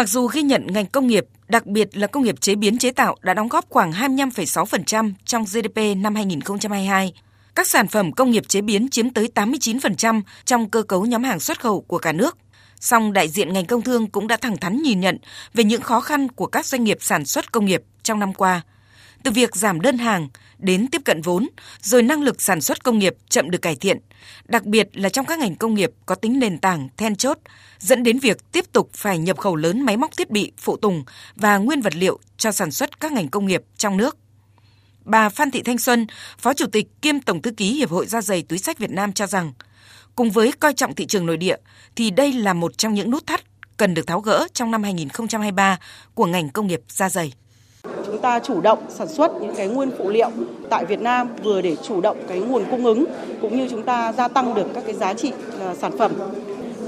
Mặc dù ghi nhận ngành công nghiệp, đặc biệt là công nghiệp chế biến chế tạo đã đóng góp khoảng 25,6% trong GDP năm 2022, các sản phẩm công nghiệp chế biến chiếm tới 89% trong cơ cấu nhóm hàng xuất khẩu của cả nước. Song đại diện ngành công thương cũng đã thẳng thắn nhìn nhận về những khó khăn của các doanh nghiệp sản xuất công nghiệp trong năm qua. Từ việc giảm đơn hàng đến tiếp cận vốn, rồi năng lực sản xuất công nghiệp chậm được cải thiện, đặc biệt là trong các ngành công nghiệp có tính nền tảng then chốt, dẫn đến việc tiếp tục phải nhập khẩu lớn máy móc thiết bị, phụ tùng và nguyên vật liệu cho sản xuất các ngành công nghiệp trong nước. Bà Phan Thị Thanh Xuân, Phó Chủ tịch kiêm Tổng thư ký Hiệp hội Da giày túi sách Việt Nam cho rằng, cùng với coi trọng thị trường nội địa thì đây là một trong những nút thắt cần được tháo gỡ trong năm 2023 của ngành công nghiệp da giày. Chúng ta chủ động sản xuất những cái nguyên phụ liệu tại Việt Nam vừa để chủ động cái nguồn cung ứng cũng như chúng ta gia tăng được các cái giá trị ờ, sản phẩm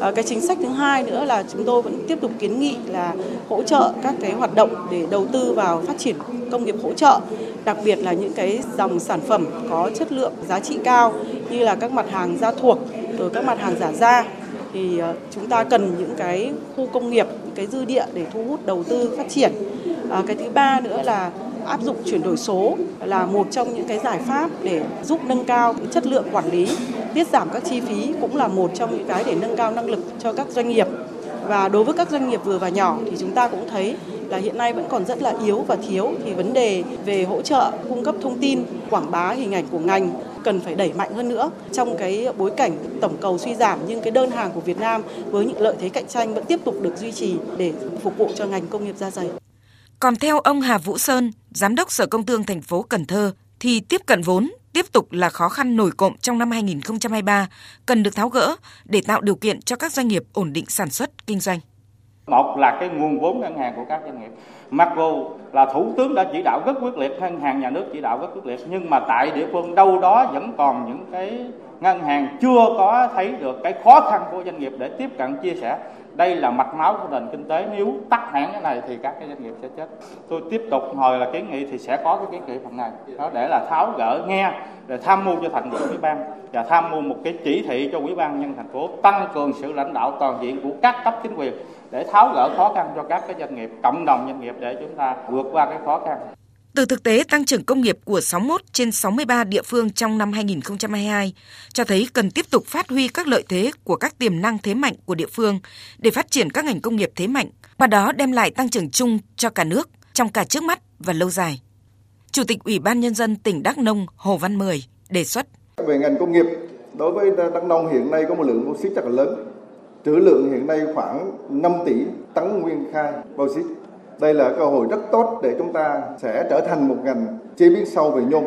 ờ, cái chính sách thứ hai nữa là chúng tôi vẫn tiếp tục kiến nghị là hỗ trợ các cái hoạt động để đầu tư vào phát triển công nghiệp hỗ trợ, đặc biệt là những cái dòng sản phẩm có chất lượng giá trị cao như là các mặt hàng da thuộc, rồi các mặt hàng giả da thì ờ, chúng ta cần những cái khu công nghiệp, những cái dư địa để thu hút đầu tư phát triển. À, cái thứ ba nữa là áp dụng chuyển đổi số là một trong những cái giải pháp để giúp nâng cao chất lượng quản lý, tiết giảm các chi phí cũng là một trong những cái để nâng cao năng lực cho các doanh nghiệp. Và đối với các doanh nghiệp vừa và nhỏ thì chúng ta cũng thấy là hiện nay vẫn còn rất là yếu và thiếu thì vấn đề về hỗ trợ cung cấp thông tin, quảng bá hình ảnh của ngành cần phải đẩy mạnh hơn nữa trong cái bối cảnh tổng cầu suy giảm nhưng cái đơn hàng của Việt Nam với những lợi thế cạnh tranh vẫn tiếp tục được duy trì để phục vụ cho ngành công nghiệp da giày. Còn theo ông Hà Vũ Sơn, Giám đốc Sở Công Thương thành phố Cần Thơ, thì tiếp cận vốn tiếp tục là khó khăn nổi cộng trong năm 2023, cần được tháo gỡ để tạo điều kiện cho các doanh nghiệp ổn định sản xuất, kinh doanh. Một là cái nguồn vốn ngân hàng của các doanh nghiệp. Mặc dù là Thủ tướng đã chỉ đạo rất quyết liệt, ngân hàng nhà nước chỉ đạo rất quyết liệt, nhưng mà tại địa phương đâu đó vẫn còn những cái ngân hàng chưa có thấy được cái khó khăn của doanh nghiệp để tiếp cận chia sẻ. Đây là mạch máu của nền kinh tế. Nếu tắt hẳn cái này thì các cái doanh nghiệp sẽ chết. Tôi tiếp tục hồi là kiến nghị thì sẽ có cái kiến nghị phần này. Đó để là tháo gỡ nghe để tham mưu cho thành ủy ủy ban và tham mưu một cái chỉ thị cho ủy ban nhân thành phố tăng cường sự lãnh đạo toàn diện của các cấp chính quyền để tháo gỡ khó khăn cho các cái doanh nghiệp cộng đồng doanh nghiệp để chúng ta vượt qua cái khó khăn từ thực tế tăng trưởng công nghiệp của 61 trên 63 địa phương trong năm 2022 cho thấy cần tiếp tục phát huy các lợi thế của các tiềm năng thế mạnh của địa phương để phát triển các ngành công nghiệp thế mạnh, qua đó đem lại tăng trưởng chung cho cả nước trong cả trước mắt và lâu dài. Chủ tịch Ủy ban Nhân dân tỉnh Đắk Nông Hồ Văn Mười đề xuất. Về ngành công nghiệp, đối với Đắk Nông hiện nay có một lượng bauxit rất là lớn. Trữ lượng hiện nay khoảng 5 tỷ tấn nguyên khai bauxit đây là cơ hội rất tốt để chúng ta sẽ trở thành một ngành chế biến sâu về nhôm.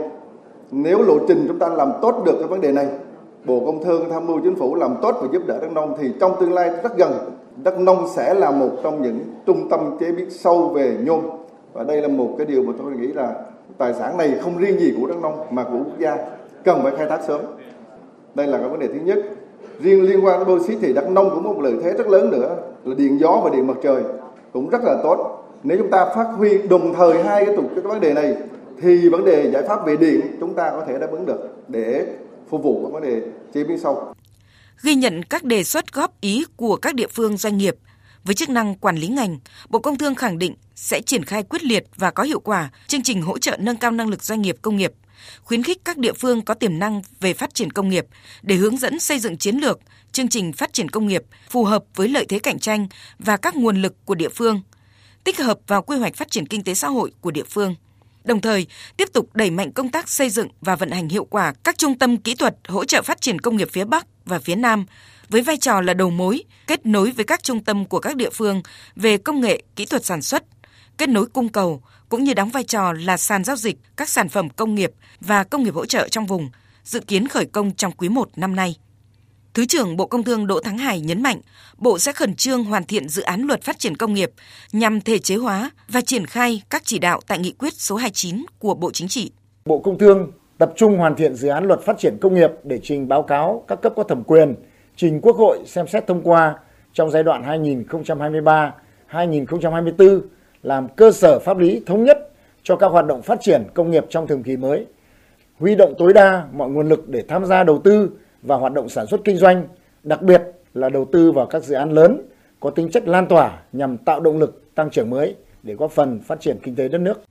Nếu lộ trình chúng ta làm tốt được cái vấn đề này, Bộ Công Thương tham mưu chính phủ làm tốt và giúp đỡ Đắk Nông thì trong tương lai rất gần, Đắk Nông sẽ là một trong những trung tâm chế biến sâu về nhôm. Và đây là một cái điều mà tôi nghĩ là tài sản này không riêng gì của Đắk Nông mà của quốc gia cần phải khai thác sớm. Đây là cái vấn đề thứ nhất. Riêng liên quan đến bauxit thì Đắk Nông cũng có một lợi thế rất lớn nữa là điện gió và điện mặt trời cũng rất là tốt nếu chúng ta phát huy đồng thời hai cái, cái vấn đề này thì vấn đề giải pháp về điện chúng ta có thể đáp ứng được để phục vụ các vấn đề chế biến sâu. Ghi nhận các đề xuất góp ý của các địa phương doanh nghiệp, với chức năng quản lý ngành, Bộ Công Thương khẳng định sẽ triển khai quyết liệt và có hiệu quả chương trình hỗ trợ nâng cao năng lực doanh nghiệp công nghiệp, khuyến khích các địa phương có tiềm năng về phát triển công nghiệp để hướng dẫn xây dựng chiến lược, chương trình phát triển công nghiệp phù hợp với lợi thế cạnh tranh và các nguồn lực của địa phương – tích hợp vào quy hoạch phát triển kinh tế xã hội của địa phương. Đồng thời, tiếp tục đẩy mạnh công tác xây dựng và vận hành hiệu quả các trung tâm kỹ thuật hỗ trợ phát triển công nghiệp phía Bắc và phía Nam với vai trò là đầu mối, kết nối với các trung tâm của các địa phương về công nghệ, kỹ thuật sản xuất, kết nối cung cầu cũng như đóng vai trò là sàn giao dịch các sản phẩm công nghiệp và công nghiệp hỗ trợ trong vùng, dự kiến khởi công trong quý 1 năm nay. Thứ trưởng Bộ Công Thương Đỗ Thắng Hải nhấn mạnh, Bộ sẽ khẩn trương hoàn thiện dự án luật phát triển công nghiệp nhằm thể chế hóa và triển khai các chỉ đạo tại nghị quyết số 29 của Bộ Chính trị. Bộ Công Thương tập trung hoàn thiện dự án luật phát triển công nghiệp để trình báo cáo các cấp có thẩm quyền, trình Quốc hội xem xét thông qua trong giai đoạn 2023-2024 làm cơ sở pháp lý thống nhất cho các hoạt động phát triển công nghiệp trong thời kỳ mới. Huy động tối đa mọi nguồn lực để tham gia đầu tư và hoạt động sản xuất kinh doanh, đặc biệt là đầu tư vào các dự án lớn có tính chất lan tỏa nhằm tạo động lực tăng trưởng mới để góp phần phát triển kinh tế đất nước.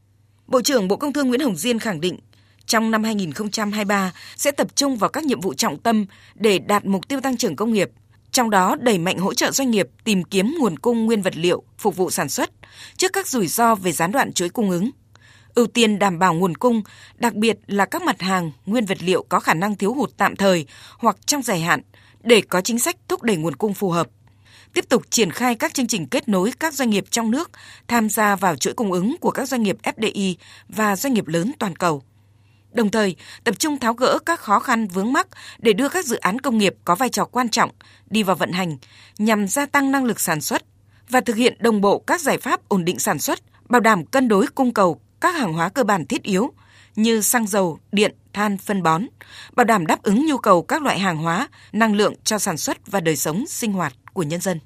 Bộ trưởng Bộ Công Thương Nguyễn Hồng Diên khẳng định trong năm 2023 sẽ tập trung vào các nhiệm vụ trọng tâm để đạt mục tiêu tăng trưởng công nghiệp, trong đó đẩy mạnh hỗ trợ doanh nghiệp tìm kiếm nguồn cung nguyên vật liệu phục vụ sản xuất trước các rủi ro về gián đoạn chuỗi cung ứng. Ưu tiên đảm bảo nguồn cung, đặc biệt là các mặt hàng, nguyên vật liệu có khả năng thiếu hụt tạm thời hoặc trong dài hạn để có chính sách thúc đẩy nguồn cung phù hợp tiếp tục triển khai các chương trình kết nối các doanh nghiệp trong nước tham gia vào chuỗi cung ứng của các doanh nghiệp FDI và doanh nghiệp lớn toàn cầu. Đồng thời, tập trung tháo gỡ các khó khăn vướng mắc để đưa các dự án công nghiệp có vai trò quan trọng đi vào vận hành nhằm gia tăng năng lực sản xuất và thực hiện đồng bộ các giải pháp ổn định sản xuất, bảo đảm cân đối cung cầu các hàng hóa cơ bản thiết yếu như xăng dầu, điện, than, phân bón, bảo đảm đáp ứng nhu cầu các loại hàng hóa, năng lượng cho sản xuất và đời sống sinh hoạt của nhân dân.